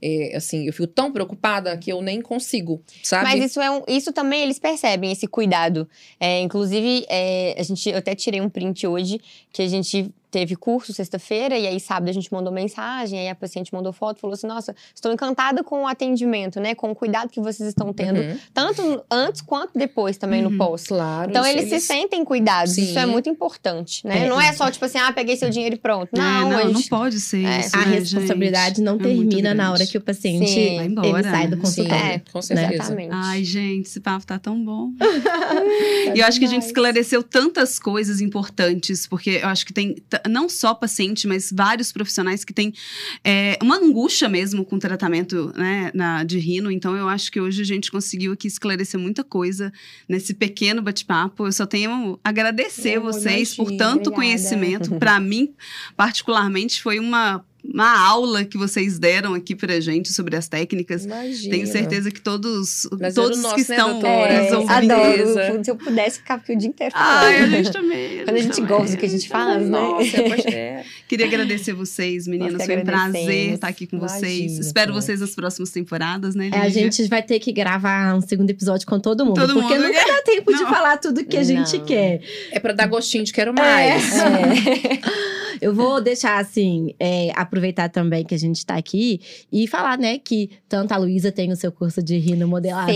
é, assim, eu fico tão preocupada que eu nem consigo, sabe? Mas isso é um, isso também eles percebem esse cuidado. É, inclusive, é, a gente eu até tirei um print hoje que a gente teve curso sexta-feira e aí sábado a gente mandou mensagem, aí a paciente mandou foto, falou assim: "Nossa, estou encantada com o atendimento, né, com o cuidado que vocês estão tendo, Uhum. tanto antes quanto depois também Uhum. no pós". Claro. Então isso eles, se sentem cuidados, Sim. isso é muito importante, né? É. Não é só tipo assim, ah, peguei seu dinheiro e pronto. É, Não, não, a não gente pode ser É. isso, A né, responsabilidade gente? não É termina na grande. hora que o paciente Sim. Vai embora, ele sai do né? consultório. É, Com certeza. Exatamente. Ai, gente, esse papo tá tão bom. e eu acho que a gente demais. esclareceu tantas coisas importantes, porque eu acho que tem não só paciente, mas vários profissionais que têm é, uma angústia mesmo com o tratamento né, na, de rino. Então, eu acho que hoje a gente conseguiu aqui esclarecer muita coisa nesse pequeno bate-papo. Eu só tenho a agradecer Oh, vocês por tanto obrigada. conhecimento. Para mim, particularmente, foi uma. Uma aula que vocês deram aqui pra gente sobre as técnicas. Imagina. Tenho certeza que todos, todos nosso, que né, estão doutora? nos É, ouvindo. adoro. Se eu pudesse ficar aqui o dia inteiro falando. Ai, a gente também. Quando a gente também, gosta do que a gente faz, né? Nossa, pois é. Queria agradecer vocês, meninas. Foi um prazer estar aqui com Imagina, vocês. Espero vocês nas próximas temporadas, né, É, a gente vai ter que gravar um segundo episódio com todo mundo. Todo porque mundo, nunca dá tempo de Não. falar tudo que a gente Não. quer. É pra dar gostinho de quero mais. Eu vou deixar, assim, é, aproveitar também que a gente tá aqui e falar, né, que tanto a Luísa tem o seu curso de rinomodelação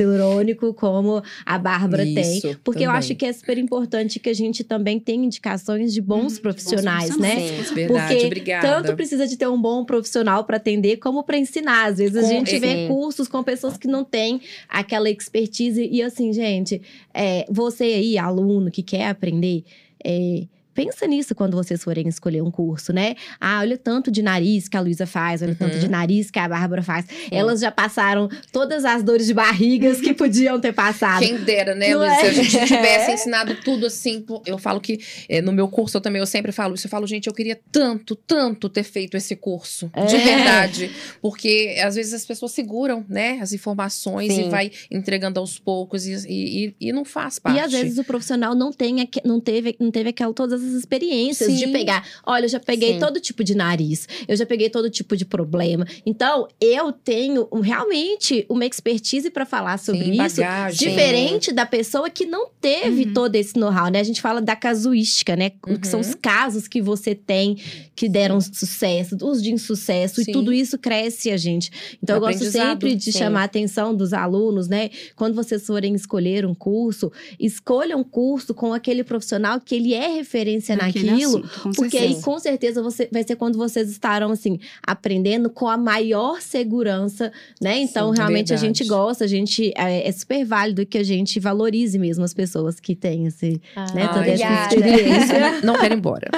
hialurônico, como a Bárbara tem. Isso, Porque eu também. acho que é super importante que a gente também tenha indicações de bons Uhum, de bons profissionais, né? profissionais. Verdade, Porque obrigada. Tanto precisa de ter um bom profissional para atender, como para ensinar. Às vezes a Com- gente vê Sim. cursos com pessoas que não têm aquela expertise. E assim, gente, é, você aí, aluno que quer aprender, é, Pensa nisso quando vocês forem escolher um curso, né? Ah, olha o tanto de nariz que a Luísa faz, olha o tanto Uhum. de nariz que a Bárbara faz. Elas já passaram todas as dores de barrigas que podiam ter passado. Quem dera, né, Luiz? é? Se a gente tivesse ensinado tudo assim, eu falo que é, no meu curso eu também eu sempre falo isso. Eu falo, gente, eu queria tanto, tanto ter feito esse curso. De É. verdade. Porque às vezes as pessoas seguram, né, as informações Sim. e vai entregando aos poucos e, e, e- não faz parte. E às vezes o profissional não tem, não teve, não teve aquela, todas experiências de Sim. pegar. Olha, eu já peguei Sim. todo tipo de nariz, eu já peguei todo tipo de problema. Então, eu tenho realmente uma expertise para falar sobre Sim, isso. bagagem. Diferente da pessoa que não teve Uhum. todo esse know-how, né? A gente fala da casuística, né? O Que são Uhum. os casos que você tem que deram sucesso, os de insucesso, e tudo isso cresce a gente. Então, eu gosto sempre de chamar a atenção dos alunos, né? Quando vocês forem escolher um curso, escolha um curso com aquele profissional que ele é excelência Naquele naquilo. Porque certeza. aí, com certeza, você, vai ser quando vocês estarão, assim, aprendendo com a maior segurança, né? Então, Sim, realmente, a verdade. gente gosta, a gente... É, é super válido que a gente valorize mesmo as pessoas que têm esse, né, Ai, toda essa experiência. Não quero ir embora.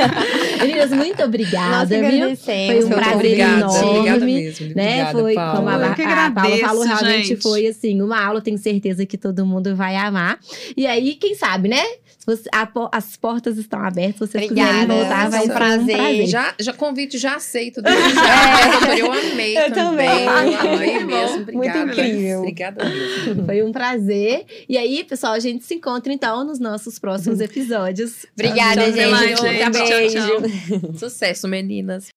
Meninas, muito obrigada, que viu? Foi um prazer obrigada, enorme, obrigada mesmo. né? Obrigada, foi Paula. como a, Eu que a Paula agradeço, falou, realmente gente. foi assim, uma aula, tenho certeza que todo mundo vai amar. E aí, quem sabe, né? Você- a as portas estão abertas, vocês Obrigada, quiserem voltar, foi vai um ser um prazer. prazer. Já, já convite já aceito. já. doutora, eu amei Eu também. também. Eu amei mesmo. Muito Obrigada. incrível. Obrigada mesmo. Foi um prazer. E aí, pessoal, a gente se encontra então nos nossos próximos episódios. Obrigada, Tchau, gente. tchau, gente. Tchau, tchau. Sucesso, meninas.